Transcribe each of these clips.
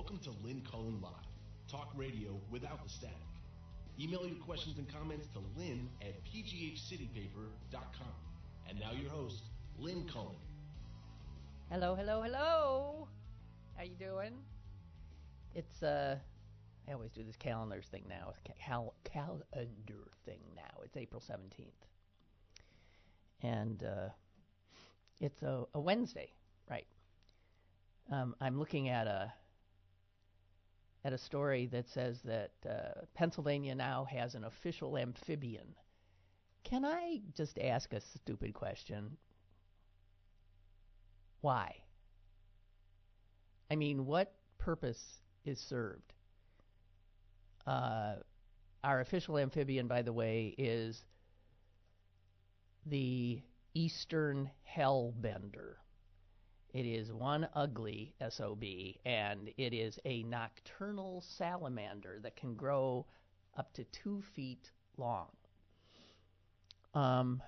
Welcome to Lynn Cullen Live, talk radio without the static. Email your questions and comments to lynn at pghcitypaper.com. And now your host, Lynn Cullen. Hello, hello, hello. How you doing? It's uh I always do this calendars thing now. Cal- calendar thing now. It's April 17th. And uh it's a, a Wednesday, right? Um, I'm looking at a at a story that says that uh, Pennsylvania now has an official amphibian. Can I just ask a stupid question? Why? I mean, what purpose is served? Uh, our official amphibian, by the way, is the Eastern Hellbender. It is one ugly SOB, and it is a nocturnal salamander that can grow up to two feet long. Um,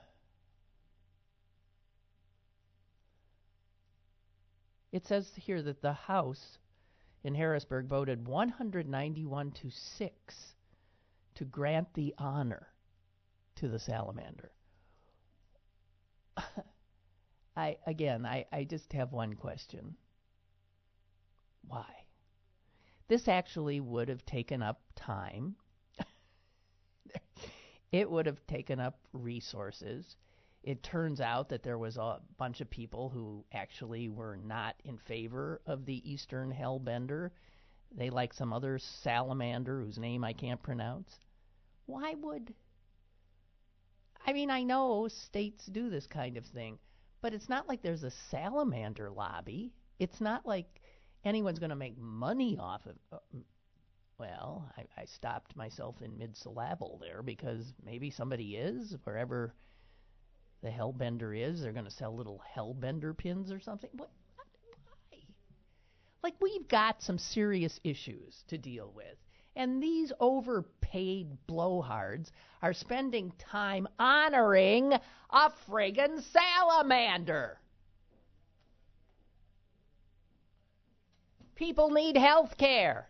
it says here that the House in Harrisburg voted 191 to 6 to grant the honor to the salamander. I again, I, I just have one question. Why? This actually would have taken up time. it would have taken up resources. It turns out that there was a bunch of people who actually were not in favor of the Eastern Hellbender. They like some other salamander whose name I can't pronounce. Why would. I mean, I know states do this kind of thing. But it's not like there's a salamander lobby. It's not like anyone's going to make money off of. Uh, well, I, I stopped myself in mid-syllable there because maybe somebody is wherever the Hellbender is. They're going to sell little Hellbender pins or something. What? Why? Like we've got some serious issues to deal with. And these overpaid blowhards are spending time honoring a friggin' salamander. People need health care.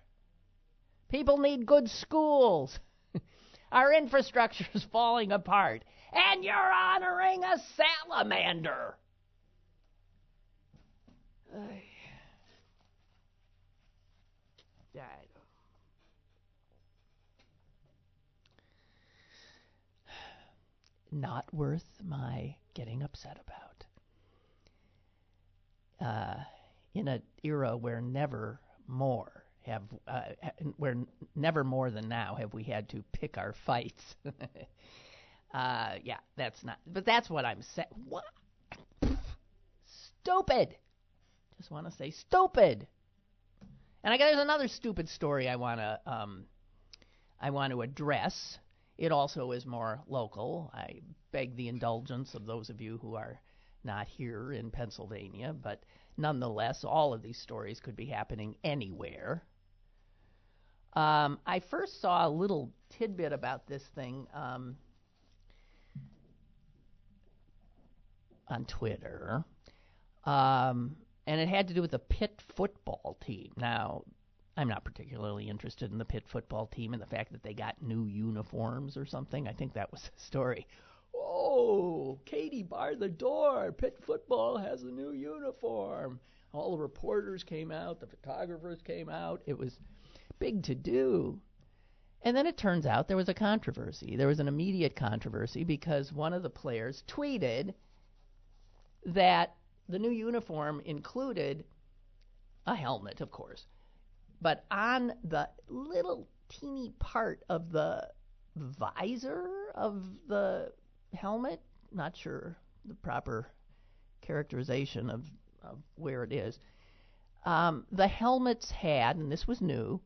People need good schools. Our infrastructure is falling apart. And you're honoring a salamander. Not worth my getting upset about. Uh, in an era where never more have, uh, where never more than now have we had to pick our fights. uh, yeah, that's not, but that's what I'm saying. Stupid. Just want to say stupid. And I got there's another stupid story I want to um, I want to address. It also is more local. I beg the indulgence of those of you who are not here in Pennsylvania, but nonetheless, all of these stories could be happening anywhere. Um, I first saw a little tidbit about this thing um, on Twitter, um, and it had to do with the Pitt football team. Now, I'm not particularly interested in the Pitt football team and the fact that they got new uniforms or something. I think that was the story. Oh, Katie, bar the door. Pitt football has a new uniform. All the reporters came out, the photographers came out. It was big to do. And then it turns out there was a controversy. There was an immediate controversy because one of the players tweeted that the new uniform included a helmet, of course, but on the little teeny part of the visor of the helmet, not sure the proper characterization of, of where it is. Um, the helmets had, and this was new,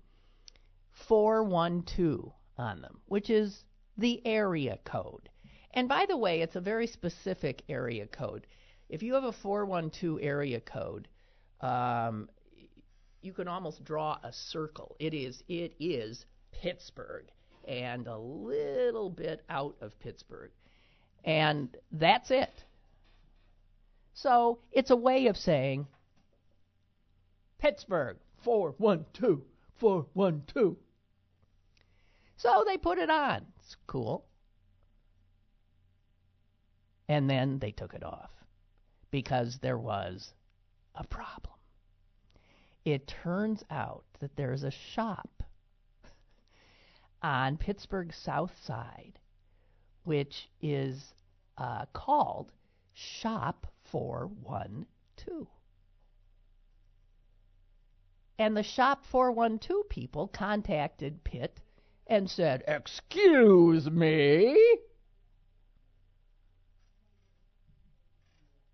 412 on them, which is the area code. And by the way, it's a very specific area code. If you have a 412 area code, um, you can almost draw a circle. It is it is Pittsburgh and a little bit out of Pittsburgh. And that's it. So it's a way of saying Pittsburgh four, one, two, four, one, two. So they put it on. It's cool. And then they took it off because there was a problem. It turns out that there's a shop on Pittsburgh's South Side which is uh, called Shop 412. And the Shop 412 people contacted Pitt and said, Excuse me,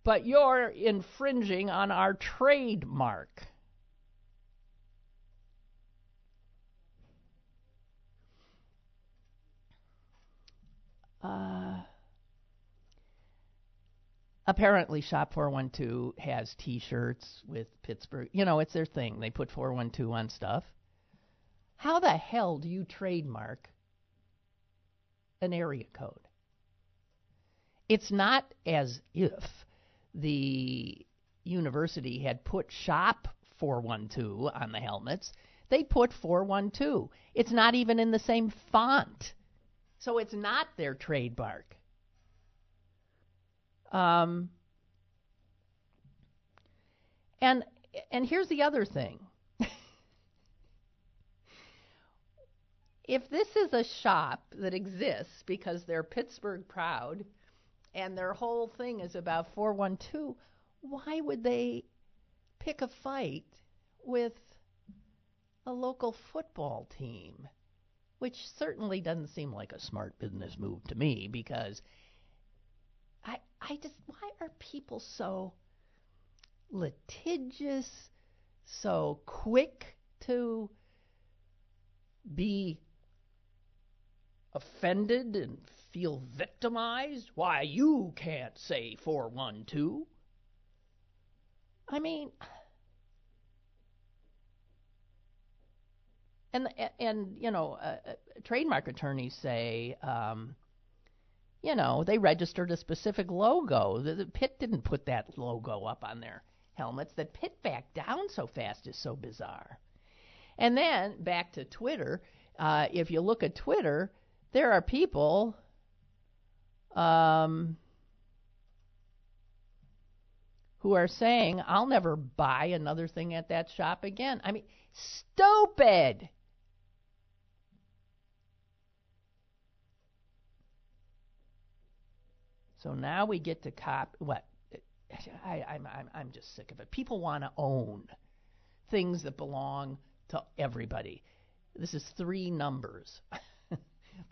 but you're infringing on our trademark. Uh, apparently, Shop 412 has T-shirts with Pittsburgh. You know, it's their thing. They put 412 on stuff. How the hell do you trademark an area code? It's not as if the university had put Shop 412 on the helmets. They put 412. It's not even in the same font. So it's not their trademark. Um, and and here's the other thing. if this is a shop that exists because they're Pittsburgh proud and their whole thing is about 412, why would they pick a fight with a local football team? Which certainly doesn't seem like a smart business move to me because I I just why are people so litigious, so quick to be offended and feel victimized? Why you can't say 412? I mean, and and you know, uh, uh, trademark attorneys say, um, you know, they registered a specific logo. The, the didn't put that logo up on their helmets. That Pitt backed down so fast is so bizarre. And then back to Twitter. Uh, if you look at Twitter, there are people. Um, who are saying, I'll never buy another thing at that shop again. I mean, stupid. So now we get to cop what I, I'm I'm I'm just sick of it. People want to own things that belong to everybody. This is three numbers.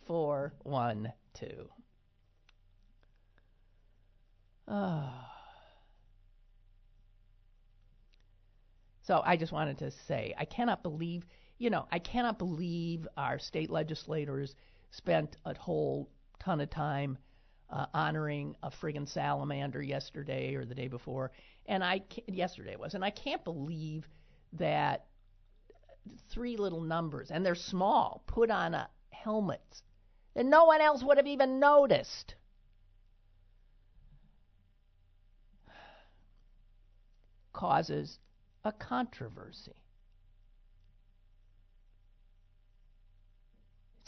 Four, one, two. Oh. So I just wanted to say I cannot believe you know, I cannot believe our state legislators spent a whole ton of time uh, honoring a friggin' salamander yesterday or the day before, and I yesterday was, and I can't believe that three little numbers and they're small put on a helmet that no one else would have even noticed. Causes a controversy.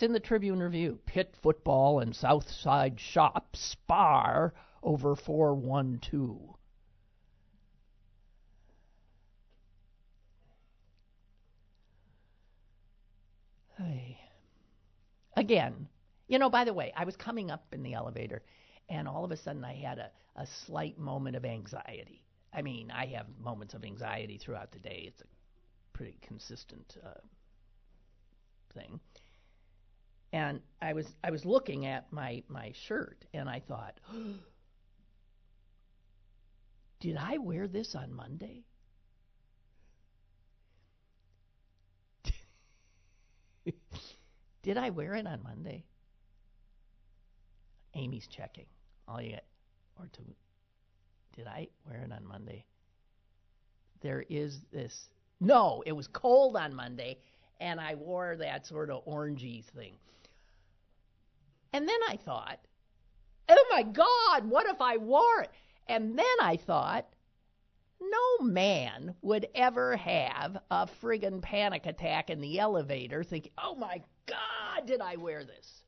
It's in the Tribune Review. Pitt football and Southside shop spar over 412. Hey. Again, you know, by the way, I was coming up in the elevator and all of a sudden I had a, a slight moment of anxiety. I mean, I have moments of anxiety throughout the day. It's a pretty consistent uh, thing and I was I was looking at my my shirt and I thought, did I wear this on Monday? did I wear it on Monday? Amy's checking. All you get or to did I wear it on Monday? There is this no, it was cold on Monday and I wore that sort of orangey thing. And then I thought, oh my God, what if I wore it? And then I thought, no man would ever have a friggin' panic attack in the elevator thinking, oh my God, did I wear this?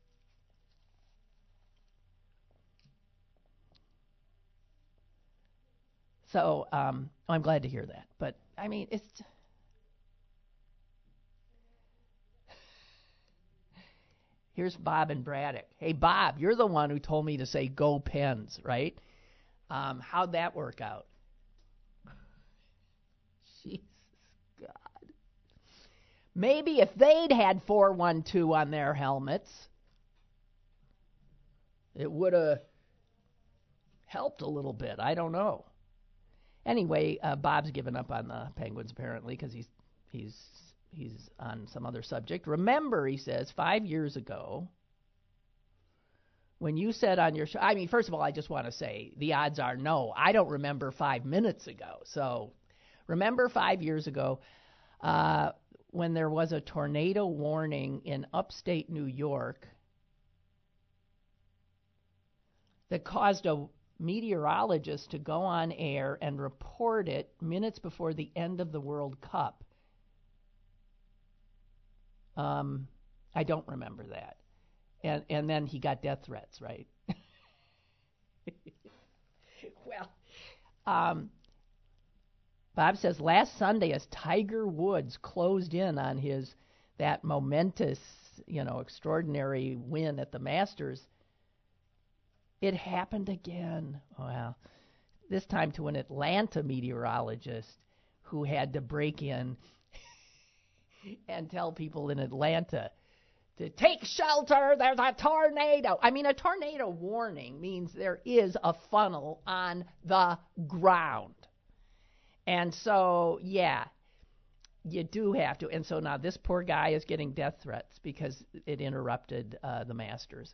So um, I'm glad to hear that. But I mean, it's. Here's Bob and Braddock. Hey, Bob, you're the one who told me to say go Pens, right? Um, how'd that work out? Jesus God. Maybe if they'd had 412 on their helmets, it would have helped a little bit. I don't know. Anyway, uh, Bob's given up on the Penguins apparently because he's he's he's on some other subject. Remember, he says, five years ago, when you said on your show, I mean, first of all, I just want to say the odds are no. I don't remember five minutes ago. So remember five years ago uh, when there was a tornado warning in upstate New York that caused a meteorologist to go on air and report it minutes before the end of the World Cup. Um, I don't remember that. And and then he got death threats, right? well, um, Bob says last Sunday as Tiger Woods closed in on his that momentous, you know, extraordinary win at the Masters, it happened again. Well, this time to an Atlanta meteorologist who had to break in and tell people in Atlanta to take shelter. There's a tornado. I mean, a tornado warning means there is a funnel on the ground. And so, yeah, you do have to. And so now this poor guy is getting death threats because it interrupted uh, the Masters.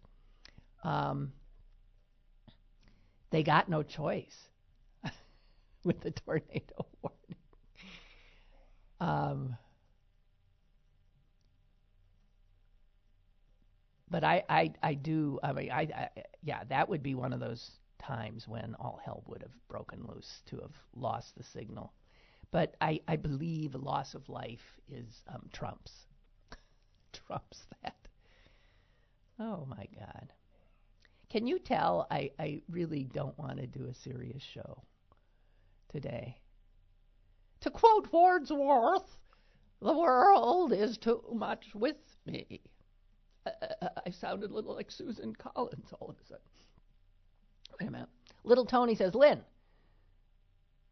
Um, they got no choice with the tornado warning. Um, but I, I, I do. I mean, I, I, yeah, that would be one of those times when all hell would have broken loose to have lost the signal. But I, I believe loss of life is um, trumps trumps that. Oh my God. Can you tell I, I really don't want to do a serious show today? To quote Wordsworth, the world is too much with me. I sounded a little like Susan Collins all of a sudden. Wait a minute. Little Tony says, Lynn,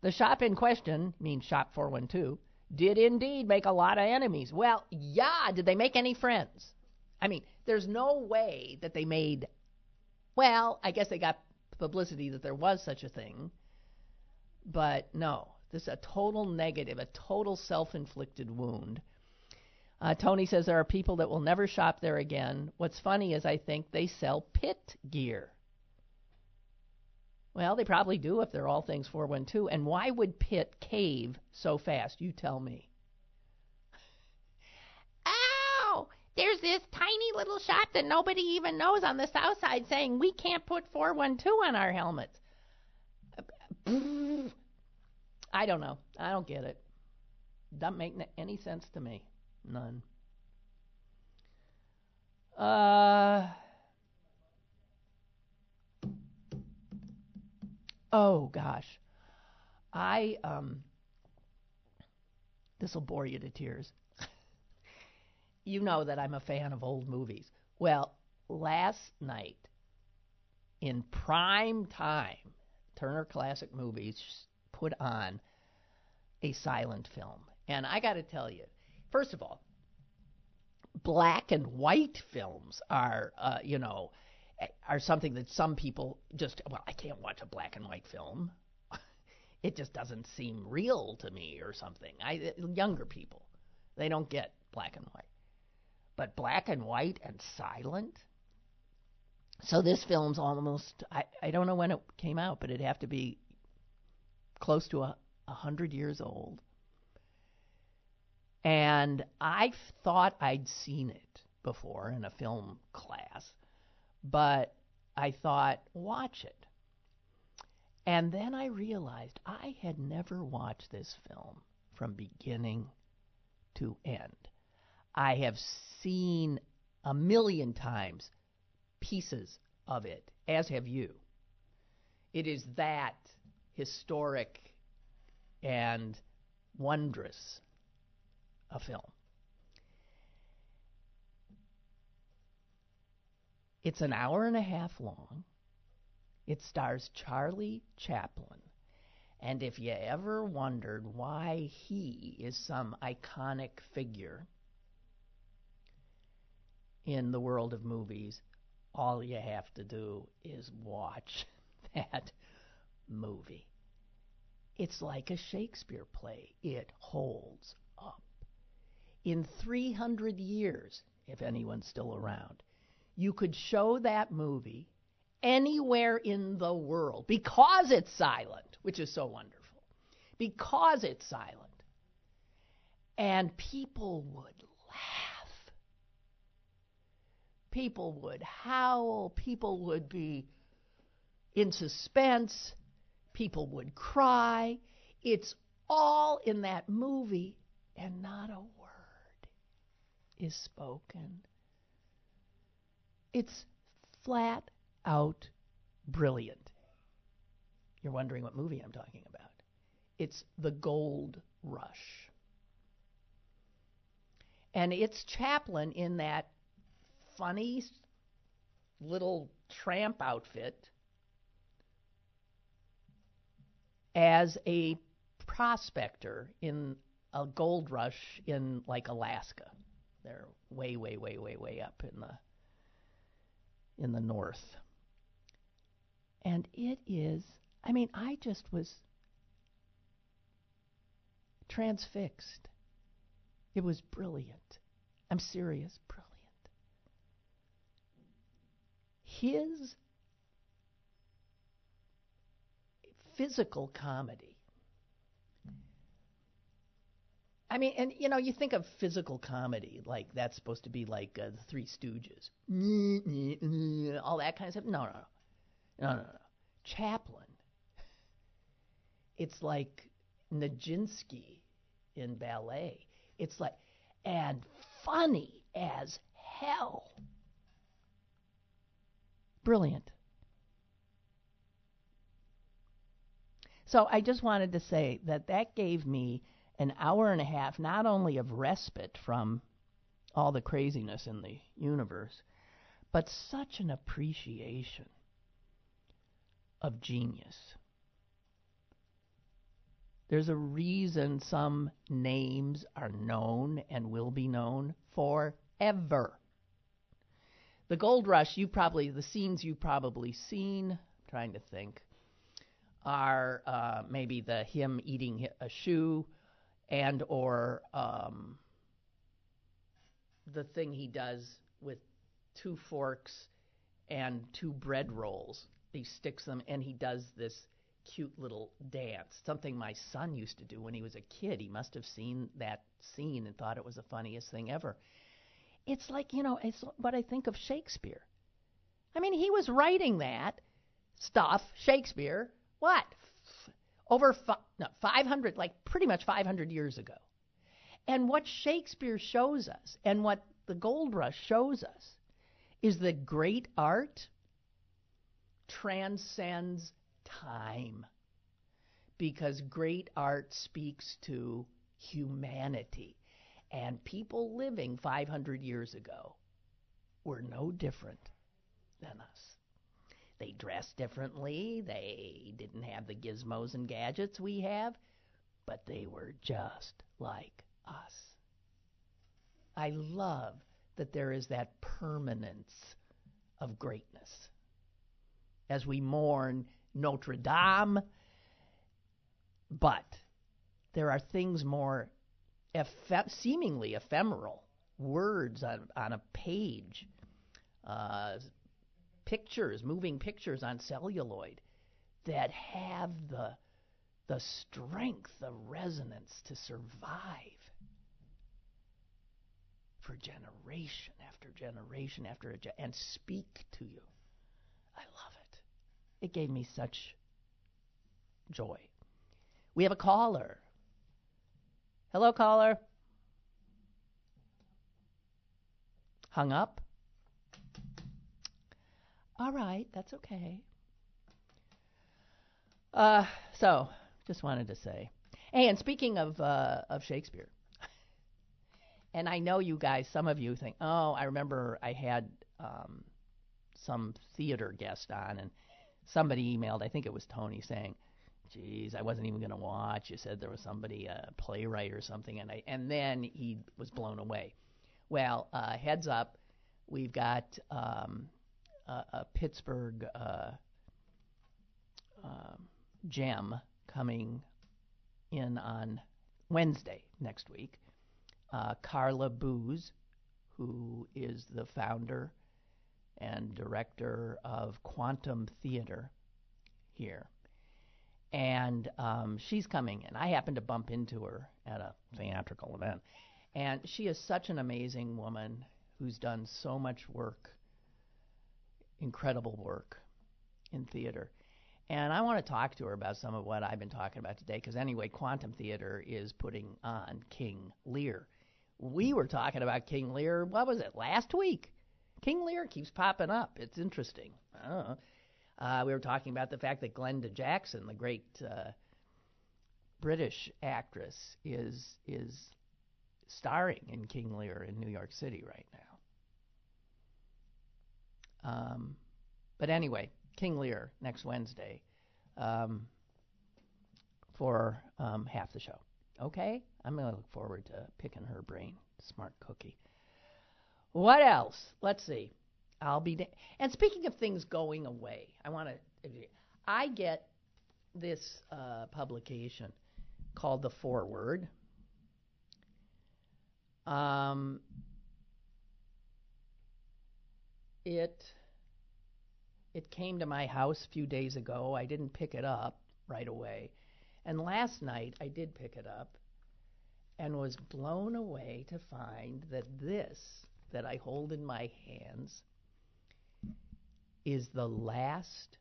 the shop in question, means Shop 412, did indeed make a lot of enemies. Well, yeah, did they make any friends? I mean, there's no way that they made well, I guess they got publicity that there was such a thing. But no, this is a total negative, a total self inflicted wound. Uh, Tony says there are people that will never shop there again. What's funny is I think they sell Pitt gear. Well, they probably do if they're all things 412. And why would Pitt cave so fast? You tell me. Ow! There's this tiny little shop that nobody even knows on the south side saying we can't put 412 on our helmets. I don't know. I don't get it. Doesn't make any sense to me. None. Uh. Oh gosh. I um. This will bore you to tears you know that I'm a fan of old movies. Well, last night, in prime time, Turner Classic Movies put on a silent film. And I got to tell you, first of all, black and white films are, uh, you know, are something that some people just, well, I can't watch a black and white film. it just doesn't seem real to me or something. I younger people, they don't get black and white but black and white and silent. So this film's almost I, I don't know when it came out, but it'd have to be close to a, a hundred years old. And I thought I'd seen it before in a film class, but I thought, watch it. And then I realized I had never watched this film from beginning to end. I have seen a million times pieces of it, as have you. It is that historic and wondrous a film. It's an hour and a half long. It stars Charlie Chaplin. And if you ever wondered why he is some iconic figure in the world of movies, all you have to do is watch that movie. It's like a Shakespeare play. It holds up. In 300 years, if anyone's still around, you could show that movie anywhere in the world because it's silent, which is so wonderful. Because it's silent. And people would laugh. People would howl. People would be in suspense. People would cry. It's all in that movie, and not a is spoken. It's flat out brilliant. You're wondering what movie I'm talking about. It's The Gold Rush. And it's Chaplin in that funny little tramp outfit as a prospector in a gold rush in like Alaska. They're way, way, way, way, way up in the in the north. And it is, I mean, I just was transfixed. It was brilliant. I'm serious, brilliant. His physical comedy. I mean, and you know, you think of physical comedy like that's supposed to be like uh, the Three Stooges, all that kind of stuff. No, no, no, no, no, no. Chaplin. It's like Nijinsky in ballet. It's like and funny as hell. Brilliant. So I just wanted to say that that gave me an hour and a half not only of respite from all the craziness in the universe, but such an appreciation of genius. There's a reason some names are known and will be known forever. The Gold Rush, you probably, the scenes you've probably seen, I'm trying to think are uh, maybe the him eating a shoe and or um, the thing he does with two forks and two bread rolls. He sticks them and he does this cute little dance, something my son used to do when he was a kid. He must have seen that scene and thought it was the funniest thing ever. It's like, you know, it's what I think of Shakespeare. I mean, he was writing that stuff, Shakespeare, what? Over fi- no, 500, like pretty much 500 years ago. And what Shakespeare shows us and what the gold rush shows us is that great art transcends time because great art speaks to humanity. And people living 500 years ago were no different than us. They dressed differently. They didn't have the gizmos and gadgets we have, but they were just like us. I love that there is that permanence of greatness. As we mourn Notre Dame, but there are things more seemingly ephemeral, words on, on a page, uh, pictures, moving pictures on celluloid that have the the strength, the resonance to survive for generation after generation after ge- and speak to you. I love it. It gave me such joy. We have a caller. Hello, caller. Hung up? All right, that's okay. Uh, so, just wanted to say. Hey, and speaking of uh, of Shakespeare, and I know you guys, some of you think, oh, I remember I had um, some theater guest on, and somebody emailed, I think it was Tony, saying, "Geez, I wasn't even going to watch. You said there was somebody, a playwright or something," and I, and then he was blown away. Well, uh, heads up, we've got um, a, Pittsburgh uh, uh, gem coming in on Wednesday next week. Uh, Karla Boos, who is the founder and director of Quantum Theater here. And um, she's coming, and I happened to bump into her at a theatrical event. And she is such an amazing woman who's done so much work, incredible work in theater. And I want to talk to her about some of what I've been talking about today, because anyway, Quantum Theater is putting on King Lear. We were talking about King Lear, what was it, last week? King Lear keeps popping up. It's interesting. Uh, we were talking about the fact that Glenda Jackson, the great uh, British actress, is is starring in King Lear in New York City right now. Um, but anyway, King Lear next Wednesday um, for um, half the show. Okay, I'm gonna look forward to picking her brain. Smart cookie. What else? Let's see. I'll be. Da- and speaking of things going away, I want to. I get this uh, publication called The Forward. Um, it it came to my house a few days ago. I didn't pick it up right away. And last night I did pick it up and was blown away to find that this that I hold in my hands is the last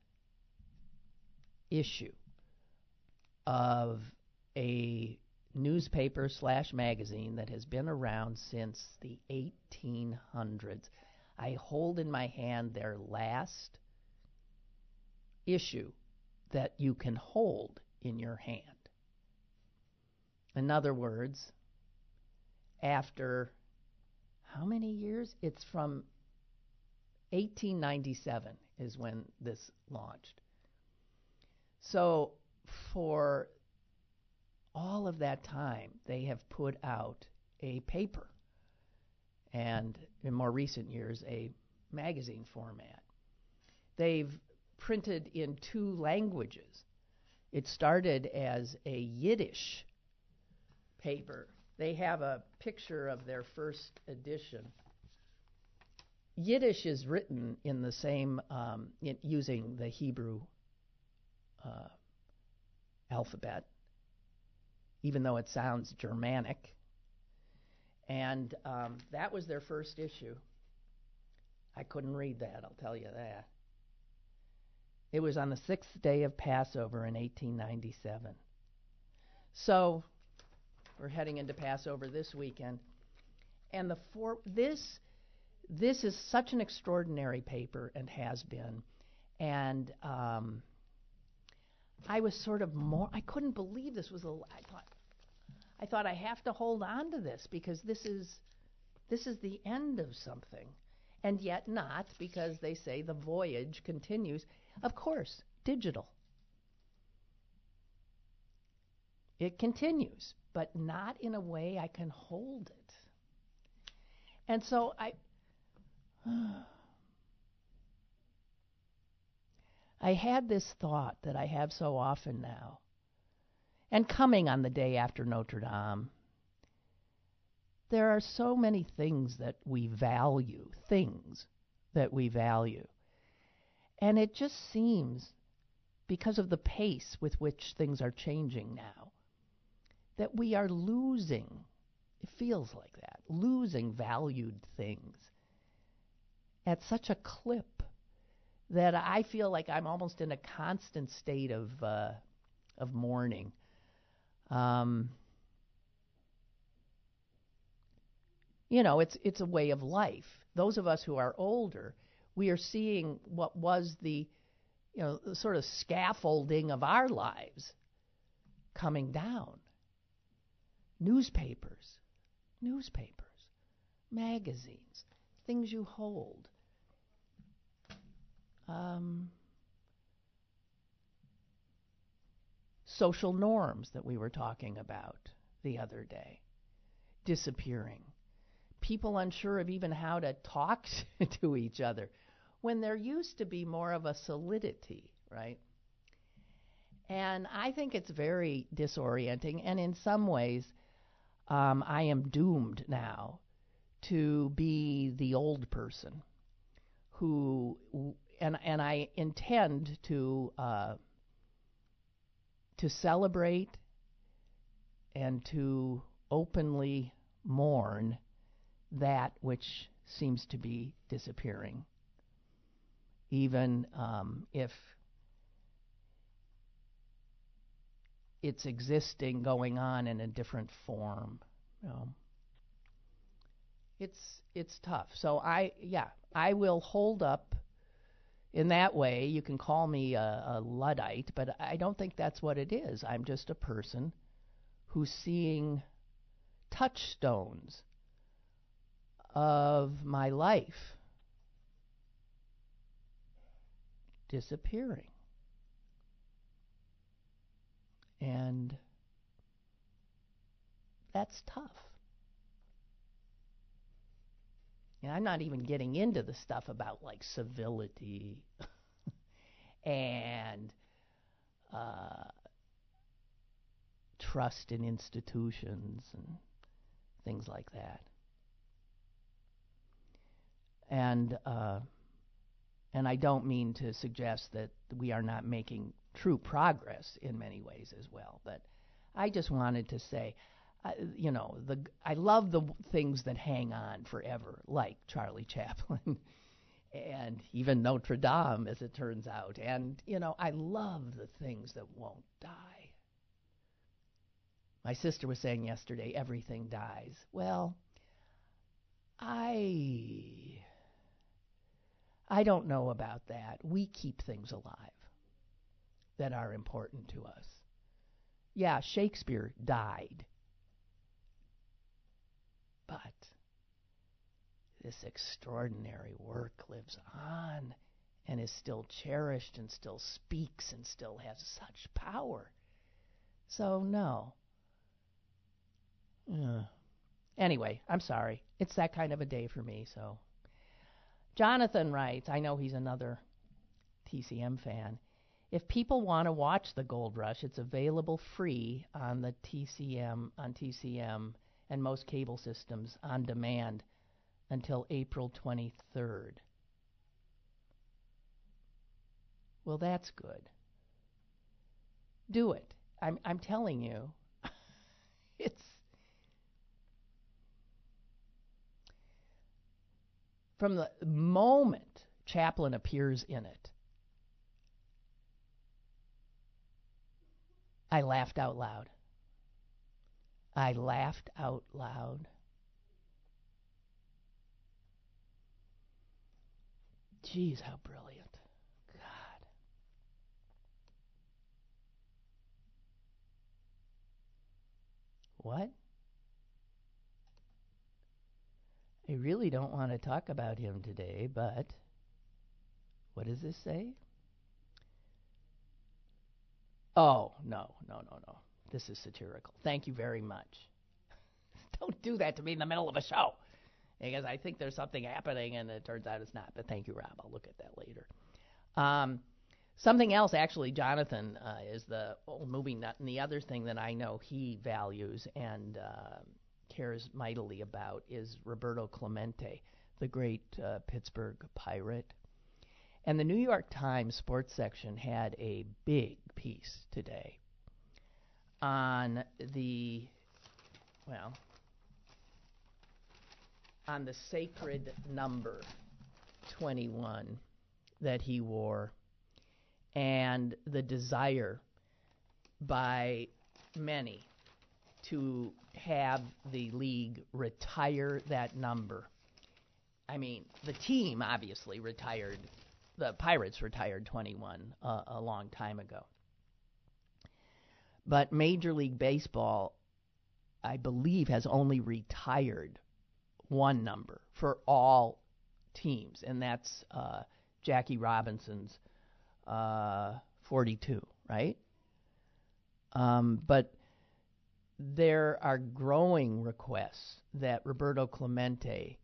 issue of a newspaper slash magazine that has been around since the 1800s. I hold in my hand their last issue that you can hold in your hand. In other words, after how many years? It's from 1897 is when this launched. So for all of that time, they have put out a paper and in more recent years, a magazine format. They've printed in two languages. It started as a Yiddish paper. They have a picture of their first edition. Yiddish is written in the same, um, in, using the Hebrew uh, alphabet, even though it sounds Germanic. And um, that was their first issue. I couldn't read that, I'll tell you that. It was on the sixth day of Passover in 1897. So we're heading into Passover this weekend, and the for this this is such an extraordinary paper and has been, and um, I was sort of more. I couldn't believe this was a. I thought I thought I have to hold on to this because this is this is the end of something, and yet not because they say the voyage continues. Of course, digital. It continues, but not in a way I can hold it. And so I. I had this thought that I have so often now, and coming on the day after Notre Dame. There are so many things that we value, things that we value. And it just seems, because of the pace with which things are changing now, that we are losing, it feels like that, losing valued things at such a clip that I feel like I'm almost in a constant state of uh, of mourning. Um, you know, it's it's a way of life. Those of us who are older, we are seeing what was the you know, the sort of scaffolding of our lives coming down. Newspapers, newspapers, magazines, things you hold. Um, social norms that we were talking about the other day disappearing. People unsure of even how to talk to each other when there used to be more of a solidity, right? And I think it's very disorienting, and in some ways, um, I am doomed now to be the old person who, and and I intend to uh, to celebrate and to openly mourn that which seems to be disappearing even um, if it's existing going on in a different form. You know. It's it's tough. So I yeah I will hold up in that way. You can call me a, a luddite, but I don't think that's what it is. I'm just a person who's seeing touchstones of my life disappearing. And that's tough. And I'm not even getting into the stuff about like civility and uh, trust in institutions and things like that. And uh, and I don't mean to suggest that we are not making true progress in many ways as well, but I just wanted to say, you know, the I love the things that hang on forever, like Charlie Chaplin. and even Notre Dame, as it turns out. And, you know, I love the things that won't die. My sister was saying yesterday, everything dies. Well, I I don't know about that. We keep things alive that are important to us. Yeah, Shakespeare died. But this extraordinary work lives on and is still cherished and still speaks and still has such power. So, no. Uh, anyway, I'm sorry. It's that kind of a day for me, so Jonathan writes, I know he's another TCM fan. If people want to watch the Gold Rush, it's available free on the TCM on TCM and most cable systems on demand until April 23rd. Well, that's good. Do it. I'm I'm telling you. it's from the moment Chaplin appears in it, I laughed out loud. I laughed out loud. Jeez, how brilliant. God. What? I really don't want to talk about him today, but what does this say? Oh, no, no, no, no. This is satirical. Thank you very much. don't do that to me in the middle of a show. Because I think there's something happening and it turns out it's not. But thank you, Rob. I'll look at that later. Um, something else, actually, Jonathan uh, is the old movie nut. And the other thing that I know he values and uh, cares mightily about is Roberto Clemente, the great uh, Pittsburgh pirate. And the New York Times sports section had a big piece today on the, well, on the sacred number 21 that he wore and the desire by many to have the league retire that number. I mean, the team obviously retired, the Pirates retired 21 uh, a long time ago. But Major League Baseball, I believe, has only retired one number for all teams, and that's uh, Jackie Robinson's uh, 42, right? Um, but there are growing requests that Roberto Clemente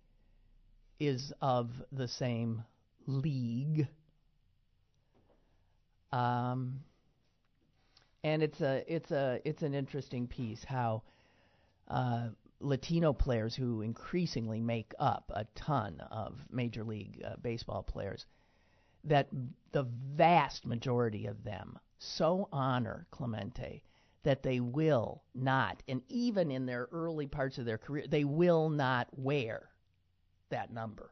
is of the same league. Um, and it's a it's a it's an interesting piece how uh, Latino players who increasingly make up a ton of Major League uh, Baseball players that the vast majority of them so honor Clemente that they will not, and even in their early parts of their career, they will not wear that number.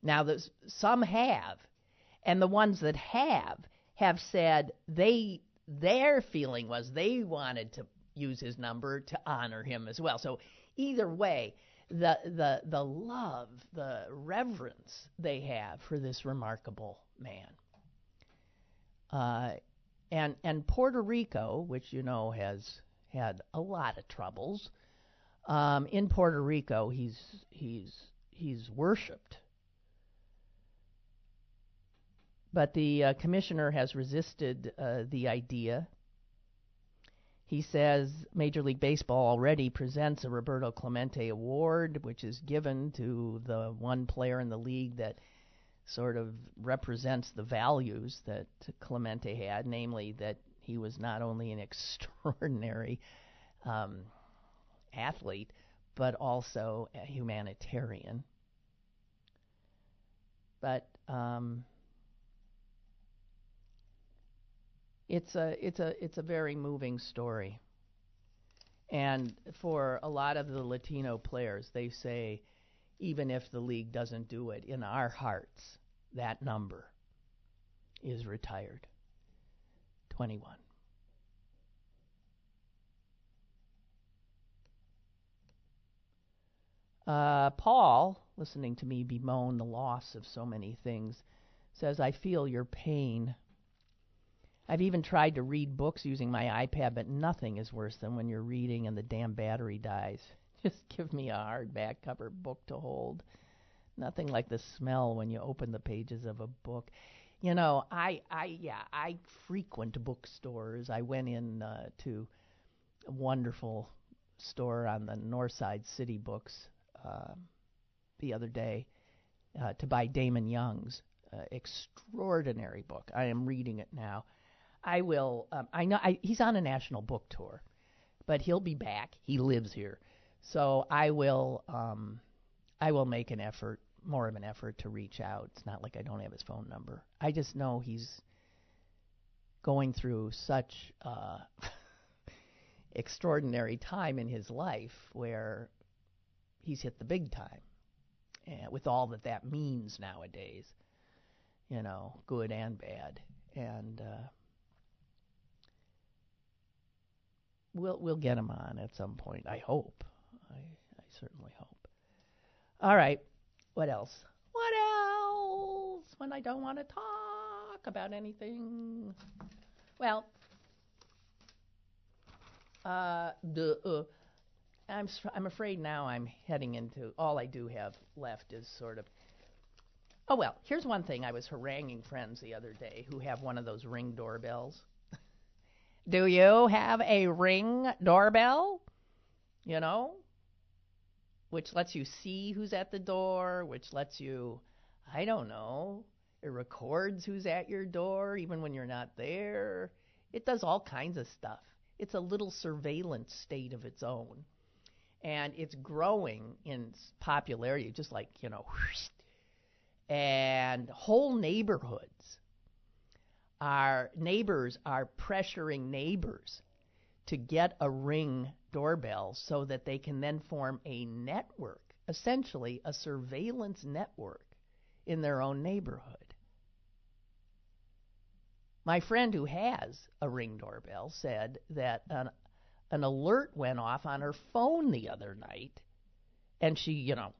Now, some have, and the ones that have have said they their feeling was they wanted to use his number to honor him as well. So either way, the the the love, the reverence they have for this remarkable man. Uh, and and Puerto Rico, which you know has had a lot of troubles, um, in Puerto Rico he's he's he's worshipped. But the uh, commissioner has resisted uh, the idea he says Major League Baseball already presents a Roberto Clemente Award, which is given to the one player in the league that sort of represents the values that Clemente had, namely that he was not only an extraordinary um, athlete, but also a humanitarian. But um, it's a it's a it's a very moving story. And for a lot of the Latino players, they say even if the league doesn't do it, in our hearts, that number is retired. 21. Uh, Paul, listening to me bemoan the loss of so many things, says, I feel your pain. I've even tried to read books using my iPad, but nothing is worse than when you're reading and the damn battery dies. Just give me a hardback cover book to hold. Nothing like the smell when you open the pages of a book. You know, I, I, yeah, I frequent bookstores. I went in uh, to a wonderful store on the North Side City Books uh, the other day uh, to buy Damon Young's uh, extraordinary book. I am reading it now. I will. Um, I know I, he's on a national book tour, but he'll be back. He lives here, so I will. Um, I will make an effort, more of an effort, to reach out. It's not like I don't have his phone number. I just know he's going through such uh, extraordinary time in his life where he's hit the big time, and with all that that means nowadays, you know, good and bad, and. Uh, we'll we'll get him on at some point. I hope. I I certainly hope. All right. What else? What else? When I don't want to talk about anything. Well, uh, uh, I'm I'm afraid now I'm heading into all I do have left is sort of. Oh well, here's one thing I was haranguing friends the other day who have one of those ring doorbells. Do you have a ring doorbell? You know, which lets you see who's at the door, which lets you, I don't know, it records who's at your door even when you're not there. It does all kinds of stuff. It's a little surveillance state of its own. And it's growing in popularity, just like, you know, and whole neighborhoods our neighbors are pressuring neighbors to get a ring doorbell so that they can then form a network, essentially a surveillance network in their own neighborhood. My friend who has a ring doorbell said that an, an alert went off on her phone the other night, and she, you know,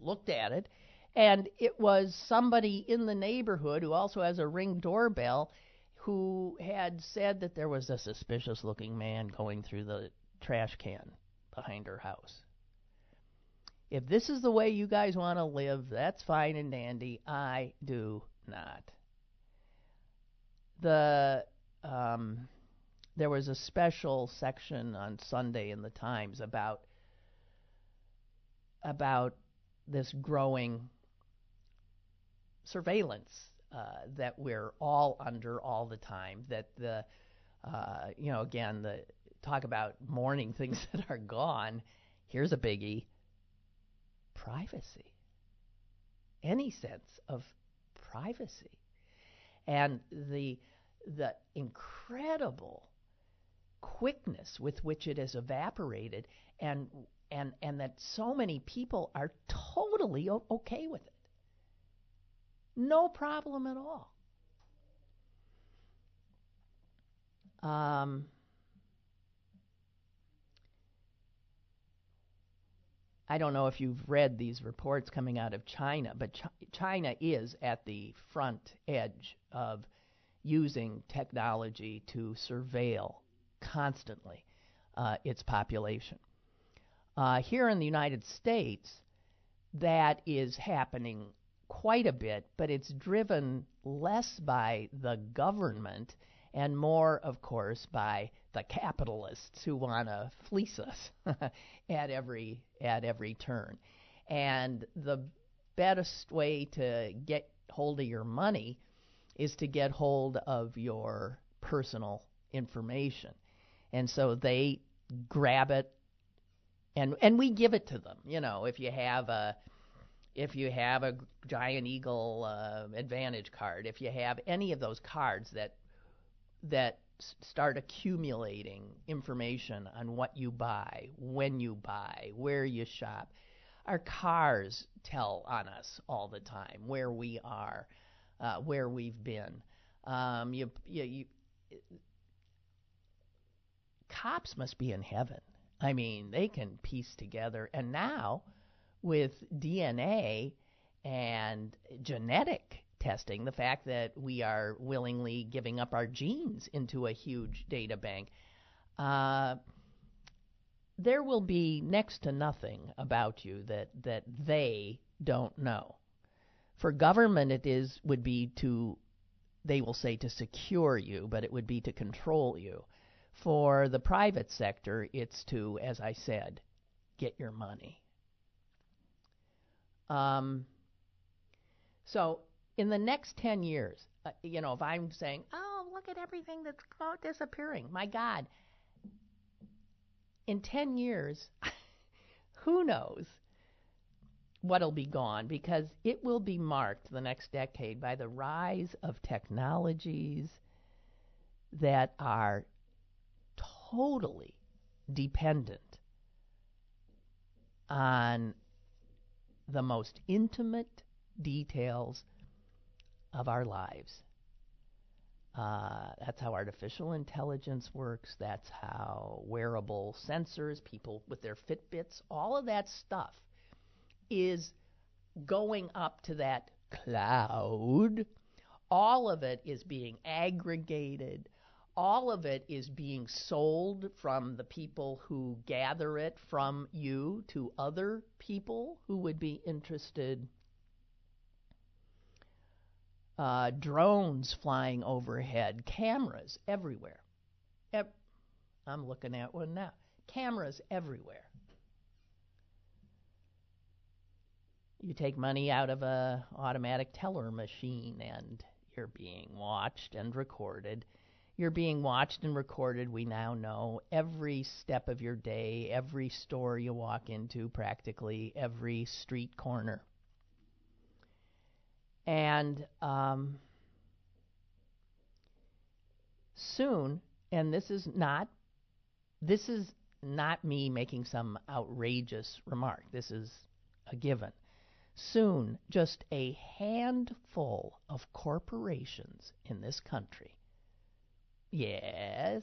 looked at it, and it was somebody in the neighborhood who also has a ring doorbell who had said that there was a suspicious looking man going through the trash can behind her house. If this is the way you guys want to live, that's fine and dandy. I do not. The um, there was a special section on Sunday in the Times about about this growing surveillance uh, that we're all under all the time. That the uh, you know again the talk about mourning things that are gone. Here's a biggie: privacy. Any sense of privacy, and the the incredible quickness with which it has evaporated and and and that so many people are totally o- okay with it no problem at all. Um, I don't know if you've read these reports coming out of China, but Ch- China is at the front edge of using technology to surveil constantly uh, its population. Uh, here in the United States, that is happening quite a bit, but it's driven less by the government and more, of course, by the capitalists who want to fleece us at every at every turn. And the best way to get hold of your money is to get hold of your personal information. And so they grab it and and we give it to them. You know, if you have a if you have a Giant Eagle uh, Advantage card, if you have any of those cards that that start accumulating information on what you buy, when you buy, where you shop. Our cars tell on us all the time where we are, uh, where we've been. Um, you, you, you, cops must be in heaven. I mean, they can piece together, and now with DNA and genetic testing, the fact that we are willingly giving up our genes into a huge data bank, uh, there will be next to nothing about you that, that they don't know. For government, it is would be to, they will say to secure you, but it would be to control you. For the private sector, it's to, as I said, get your money. Um, so in the next 10 years, uh, you know, if I'm saying, oh, look at everything that's disappearing, my God, in 10 years, who knows what'll be gone? Because it will be marked the next decade by the rise of technologies that are totally dependent on the most intimate details of our lives. Uh, that's how artificial intelligence works. That's how wearable sensors, people with their Fitbits, all of that stuff is going up to that cloud. All of it is being aggregated all of it is being sold from the people who gather it from you to other people who would be interested. Uh, drones flying overhead, cameras everywhere. I'm looking at one now. Cameras everywhere. You take money out of a automatic teller machine and you're being watched and recorded you're being watched and recorded, we now know. Every step of your day, every store you walk into, practically every street corner. And um, soon, and this is not this is not me making some outrageous remark. This is a given. Soon, just a handful of corporations in this country Yes.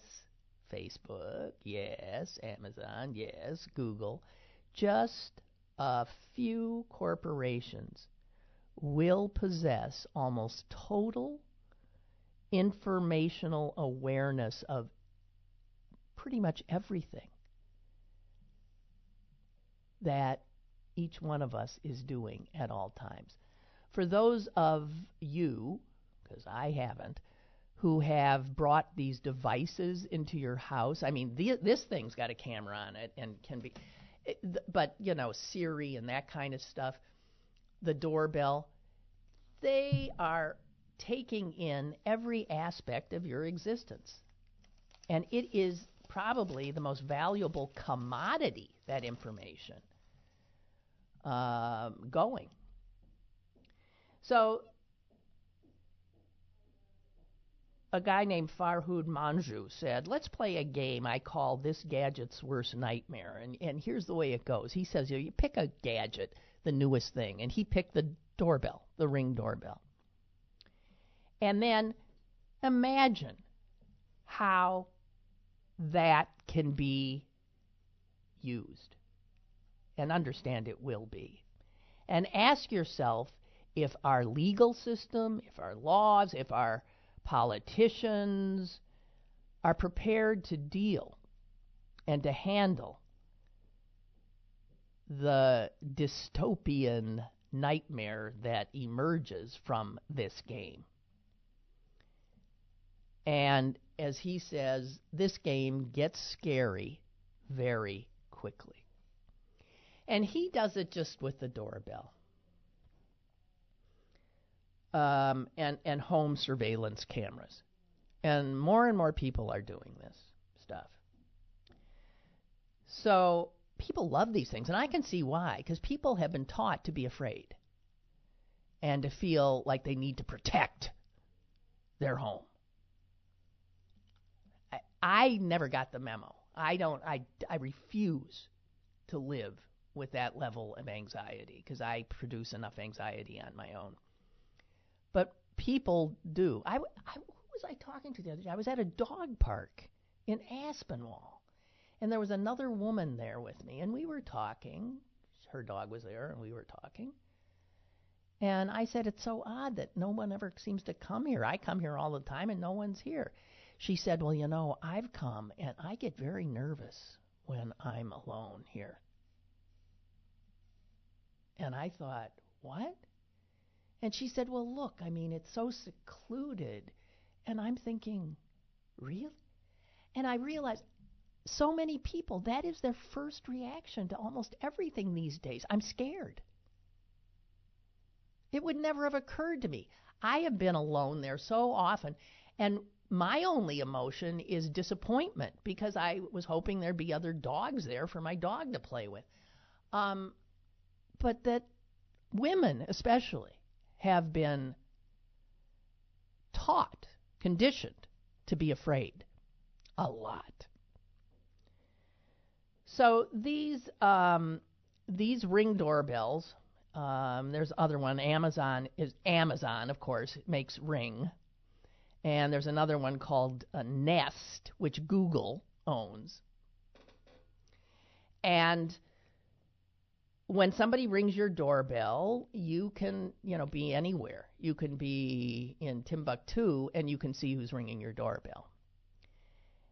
Facebook, yes. Amazon, yes. Google. Just a few corporations will possess almost total informational awareness of pretty much everything that each one of us is doing at all times. For those of you, because I haven't, who have brought these devices into your house, I mean, the, this thing's got a camera on it and can be, it, but you know, Siri and that kind of stuff, the doorbell, they are taking in every aspect of your existence. And it is probably the most valuable commodity, that information, uh, going. So, a guy named Farhad Manjoo said, Let's play a game I call This Gadget's Worst Nightmare. And, and here's the way it goes. He says, you pick a gadget, the newest thing, and he picked the doorbell, the ring doorbell. And then imagine how that can be used. And understand it will be. And ask yourself if our legal system, if our laws, if our politicians are prepared to deal and to handle the dystopian nightmare that emerges from this game. And as he says, this game gets scary very quickly. And he does it just with the doorbell um, and, and home surveillance cameras. And more and more people are doing this stuff. So people love these things, and I can see why, because people have been taught to be afraid and to feel like they need to protect their home. I, I never got the memo. I don't. I, I refuse to live with that level of anxiety because I produce enough anxiety on my own. But people do. I, I who was I talking to the other day? I was at a dog park in Aspinwall, and there was another woman there with me, and we were talking. Her dog was there, and we were talking. And I said, It's so odd that no one ever seems to come here. I come here all the time, and no one's here. She said, Well, you know, I've come, and I get very nervous when I'm alone here. And I thought, What? And she said, Well, look, I mean, it's so secluded. And I'm thinking, Really? And I realized so many people, that is their first reaction to almost everything these days. I'm scared. It would never have occurred to me. I have been alone there so often. And my only emotion is disappointment because I was hoping there'd be other dogs there for my dog to play with. Um, but that women, especially, have been taught, conditioned to be afraid a lot. So these um, these ring doorbells. Um, there's other one. Amazon is Amazon, of course, makes Ring, and there's another one called uh, Nest, which Google owns. And when somebody rings your doorbell, you can, you know, be anywhere. You can be in Timbuktu and you can see who's ringing your doorbell.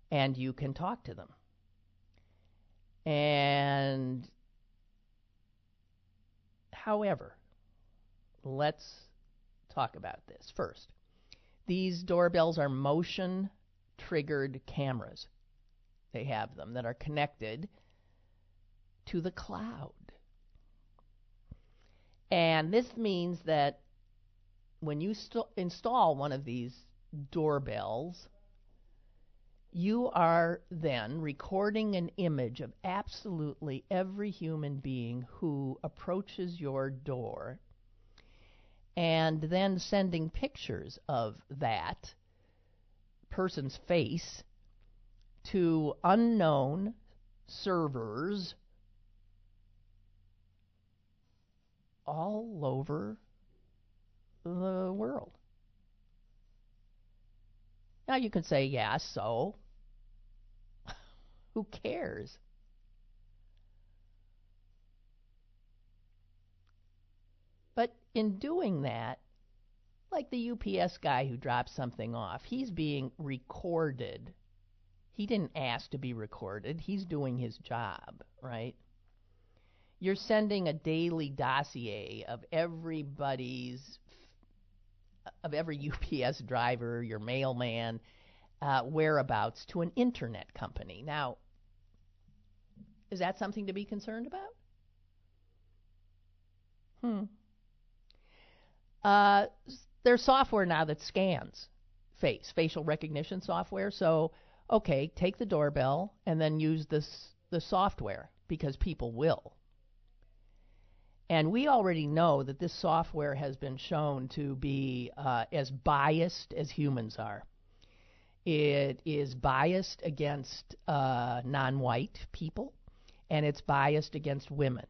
And you can talk to them. And however, let's talk about this first. These doorbells are motion triggered cameras. They have them that are connected to the cloud. And this means that when you st- install one of these doorbells, you are then recording an image of absolutely every human being who approaches your door and then sending pictures of that person's face to unknown servers all over the world. Now you can say, yeah, so. Who cares? But in doing that, like the UPS guy who drops something off, he's being recorded. He didn't ask to be recorded, he's doing his job, right? You're sending a daily dossier of everybody's, of every UPS driver, your mailman, uh, whereabouts to an internet company. Now, is that something to be concerned about? Hmm. Uh, there's software now that scans face, facial recognition software. So, okay, take the doorbell and then use this the software because people will. And we already know that this software has been shown to be uh, as biased as humans are. It is biased against uh, non white people, and it's biased against women.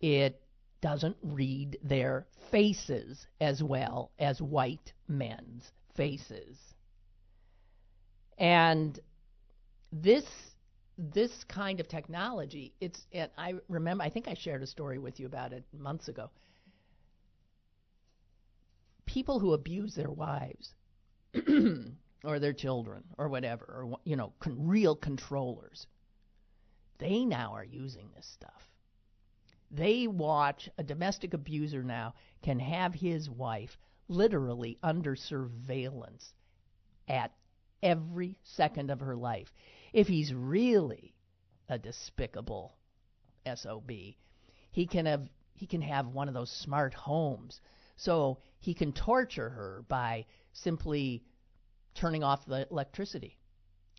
It doesn't read their faces as well as white men's faces. And this this kind of technology, it's and I remember I think I shared a story with you about it months ago. People who abuse their wives or their children or whatever or you know con- real controllers they now are using this stuff they watch a domestic abuser now can have his wife literally under surveillance at every second of her life. If he's really a despicable SOB, he can have he can have one of those smart homes. So he can torture her by simply turning off the electricity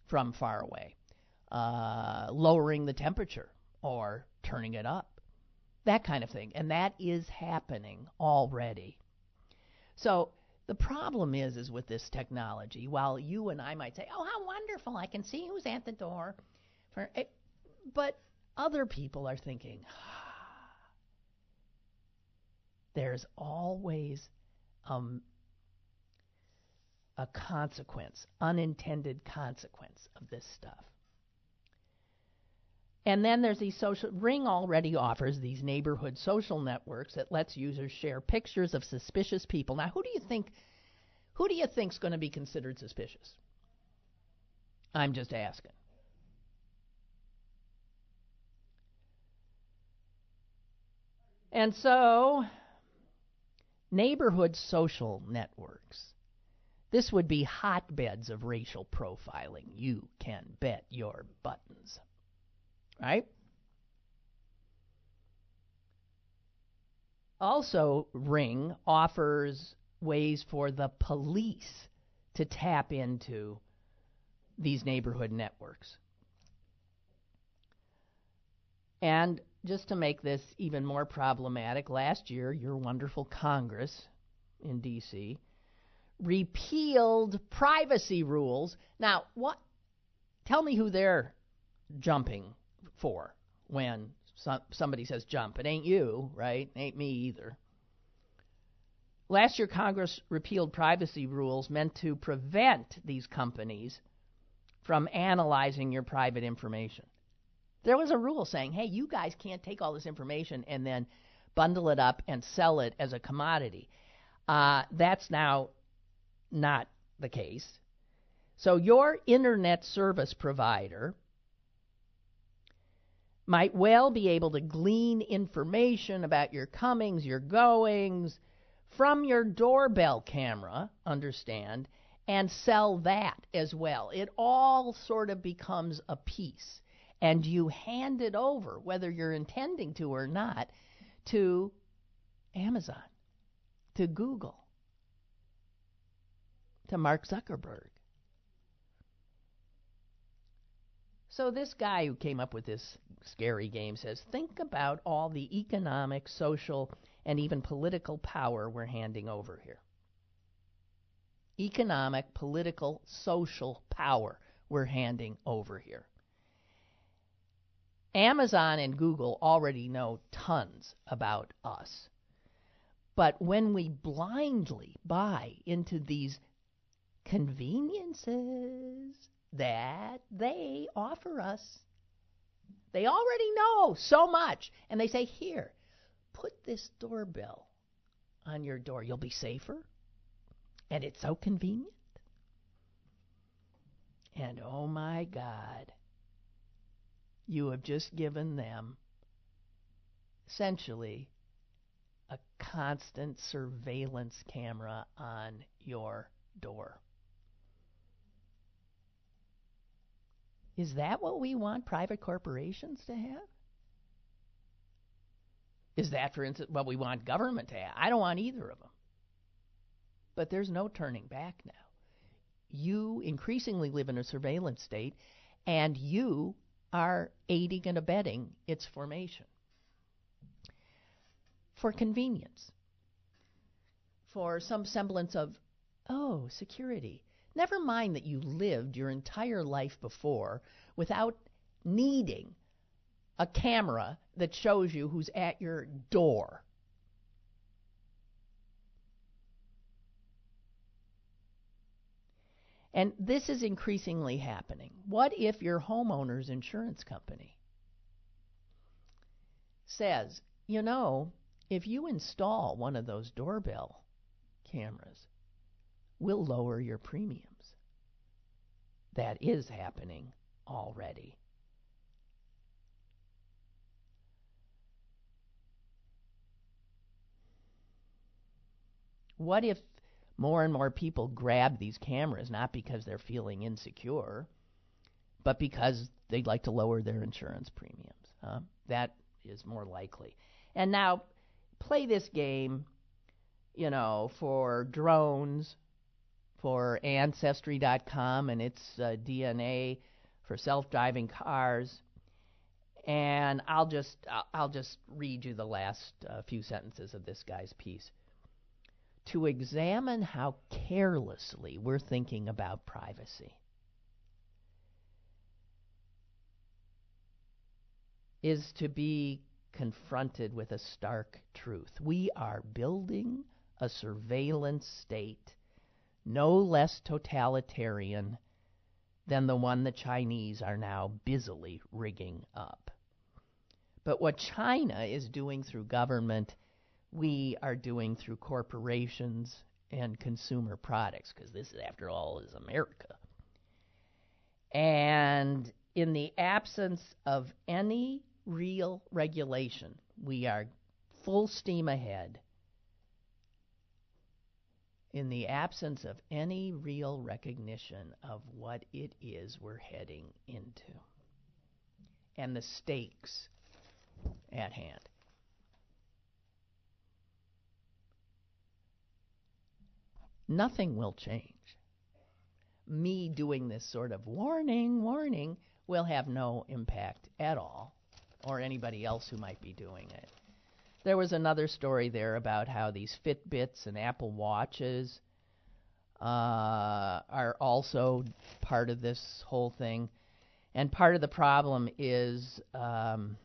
from far away, uh, lowering the temperature, or turning it up that kind of thing. And that is happening already. So the problem is is with this technology, while you and I might say, "Oh, how wonderful. I can see who's at the door." For it, but other people are thinking, there's always um, a consequence, unintended consequence of this stuff. And then there's these social Ring already offers these neighborhood social networks that lets users share pictures of suspicious people. Now, who do you think who do you think's going to be considered suspicious? I'm just asking. And so, neighborhood social networks. This would be hotbeds of racial profiling. You can bet your buttons right? Also, Ring offers ways for the police to tap into these neighborhood networks. And just to make this even more problematic, last year, your wonderful Congress in D.C. repealed privacy rules. Now, what? Tell me who they're jumping for when somebody says jump. It ain't you, right? It ain't me either. Last year, Congress repealed privacy rules meant to prevent these companies from analyzing your private information. There was a rule saying, hey, you guys can't take all this information and then bundle it up and sell it as a commodity. Uh, that's now not the case. So, your internet service provider might well be able to glean information about your comings, your goings from your doorbell camera, understand, and sell that as well. It all sort of becomes a piece. And you hand it over, whether you're intending to or not, to Amazon, to Google, to Mark Zuckerberg. So this guy who came up with this scary game says, think about all the economic, social, and even political power we're handing over here. Economic, political, social power we're handing over here. Amazon and Google already know tons about us. But when we blindly buy into these conveniences that they offer us. They already know so much. And they say, here, put this doorbell on your door. You'll be safer. And it's so convenient. And oh my God, you have just given them essentially a constant surveillance camera on your door. Is that what we want private corporations to have? Is that, for instance, what we want government to have? I don't want either of them. But there's no turning back now. You increasingly live in a surveillance state, and you are aiding and abetting its formation. For convenience, for some semblance of, oh, security. Never mind that you lived your entire life before without needing a camera that shows you who's at your door. And this is increasingly happening. What if your homeowner's insurance company says, you know, if you install one of those doorbell cameras, we'll lower your premiums? That is happening already. What if more and more people grab these cameras not because they're feeling insecure, but because they'd like to lower their insurance premiums. Huh? That is more likely. And now, play this game, you know, for drones, for Ancestry.com and its uh, DNA, for self-driving cars, and I'll just I'll just read you the last uh, few sentences of this guy's piece to examine how carelessly we're thinking about privacy. Is to be confronted with a stark truth. We are building a surveillance state no less totalitarian than the one the Chinese are now busily rigging up. But what China is doing through government we are doing through corporations and consumer products, because this, after all, is America. And in the absence of any real regulation, we are full steam ahead. In the absence of any real recognition of what it is we're heading into and the stakes at hand. nothing will change. Me doing this sort of warning, warning, will have no impact at all, or anybody else who might be doing it. There was another story there about how these Fitbits and Apple Watches uh, are also part of this whole thing. And part of the problem is um,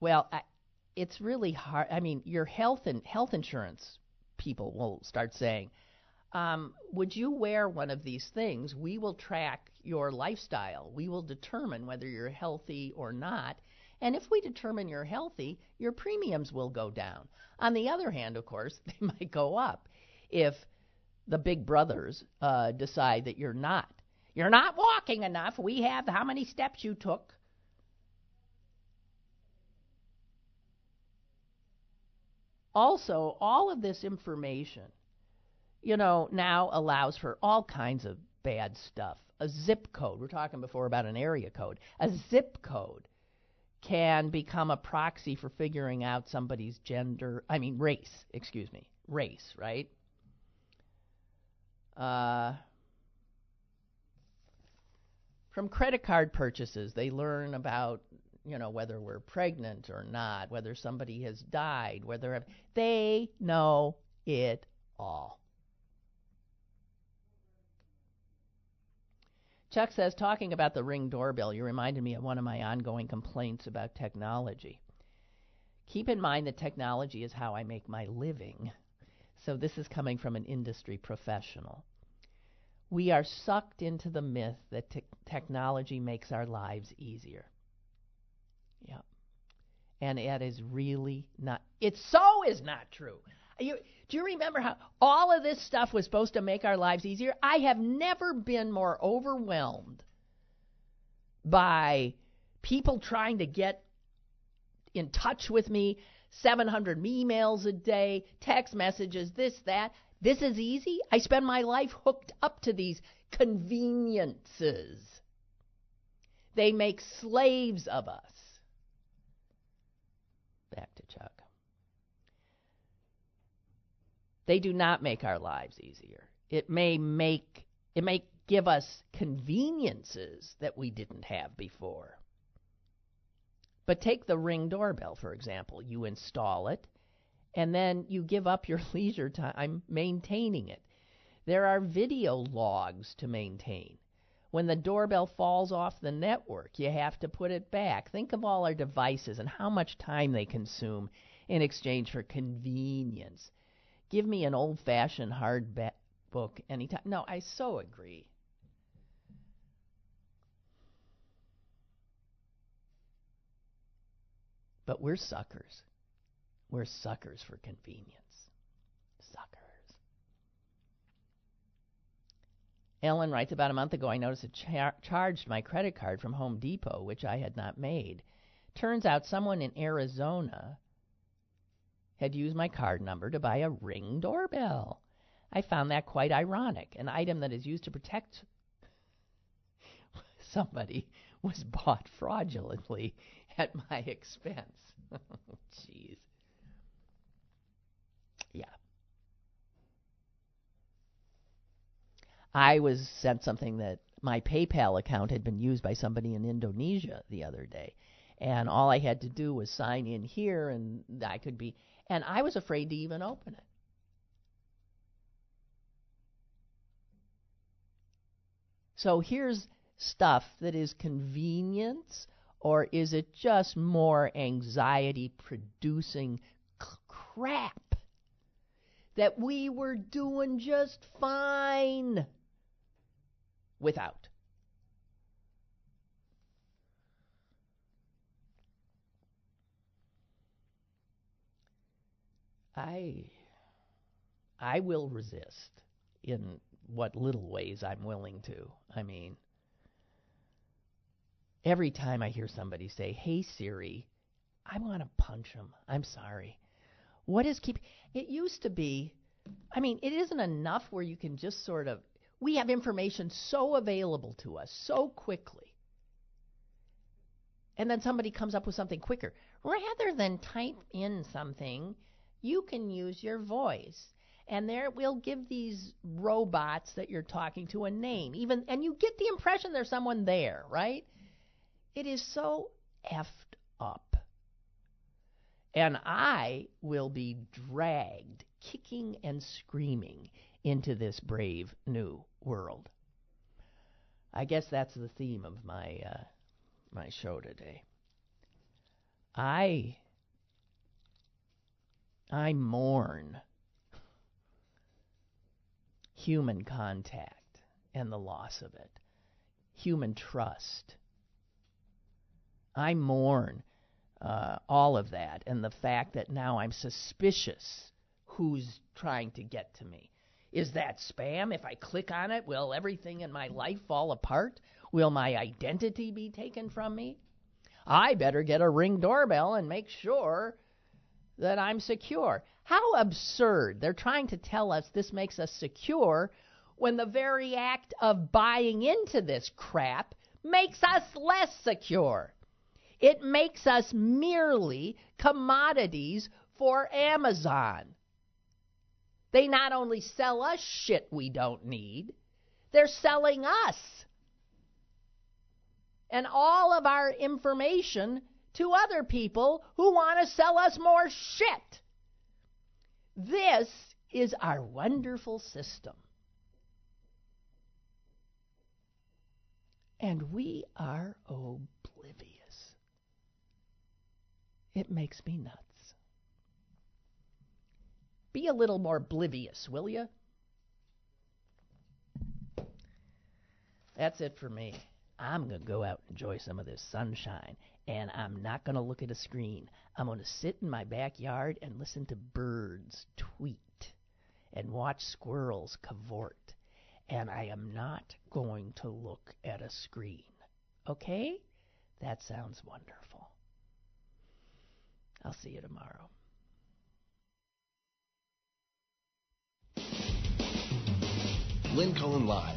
well, I, it's really hard. I mean, your health and health insurance people will start saying, um, "Would you wear one of these things? We will track your lifestyle. We will determine whether you're healthy or not." And if we determine you're healthy, your premiums will go down. On the other hand, of course, they might go up if the big brothers uh, decide that you're not. You're not walking enough. We have how many steps you took. also, all of this information, you know, now allows for all kinds of bad stuff. A zip code, we're talking before about an area code. A zip code can become a proxy for figuring out somebody's gender, I mean, race, excuse me, race, right? Uh, from credit card purchases, they learn about you know, whether we're pregnant or not, whether somebody has died, whether they know it all. Chuck says, talking about the ring doorbell, you reminded me of one of my ongoing complaints about technology. Keep in mind that technology is how I make my living. So this is coming from an industry professional. We are sucked into the myth that te- technology makes our lives easier. Yep. And it is really not. It so is not true. You, do you remember how all of this stuff was supposed to make our lives easier? I have never been more overwhelmed by people trying to get in touch with me, 700 emails a day, text messages, this, that. This is easy. I spend my life hooked up to these conveniences. They make slaves of us. Back to Chuck. They do not make our lives easier. It may make it may give us conveniences that we didn't have before. But take the Ring doorbell, for example. You install it, and then you give up your leisure time maintaining it. There are video logs to maintain. When the doorbell falls off the network, you have to put it back. Think of all our devices and how much time they consume in exchange for convenience. Give me an old fashioned hard ba- book anytime. No, I so agree. But we're suckers. We're suckers for convenience. Suckers. Ellen writes About a month ago, I noticed it char- charged my credit card from Home Depot, which I had not made. Turns out someone in Arizona had used my card number to buy a ring doorbell. I found that quite ironic. An item that is used to protect somebody was bought fraudulently at my expense. Jeez. Yeah. I was sent something that my PayPal account had been used by somebody in Indonesia the other day. And all I had to do was sign in here and I could be and I was afraid to even open it. So here's stuff that is convenience or is it just more anxiety producing crap that we were doing just fine without? I I will resist in what little ways I'm willing to. I mean, every time I hear somebody say, "Hey Siri," I want to punch them. I'm sorry. What is keep It used to be I mean, it isn't enough where you can just sort of we have information so available to us so quickly. And then somebody comes up with something quicker. Rather than type in something, you can use your voice. And there we'll give these robots that you're talking to a name. Even and you get the impression there's someone there, right? It is so effed up. And I will be dragged kicking and screaming into this brave new world. I guess that's the theme of my uh, my show today. I I mourn human contact and the loss of it, human trust. I mourn uh, all of that and the fact that now I'm suspicious who's trying to get to me. Is that spam? If I click on it, will everything in my life fall apart? Will my identity be taken from me? I better get a ring doorbell and make sure that I'm secure. How absurd. They're trying to tell us this makes us secure when the very act of buying into this crap makes us less secure. It makes us merely commodities for Amazon. They not only sell us shit we don't need, they're selling us and all of our information to other people who want to sell us more shit. This is our wonderful system. And we are oblivious. It makes me nuts. Be a little more oblivious, will you? That's it for me. I'm going to go out and enjoy some of this sunshine, and I'm not going to look at a screen. I'm going to sit in my backyard and listen to birds tweet and watch squirrels cavort. And I am not going to look at a screen. Okay? That sounds wonderful. I'll see you tomorrow. Lynn Cullen Live,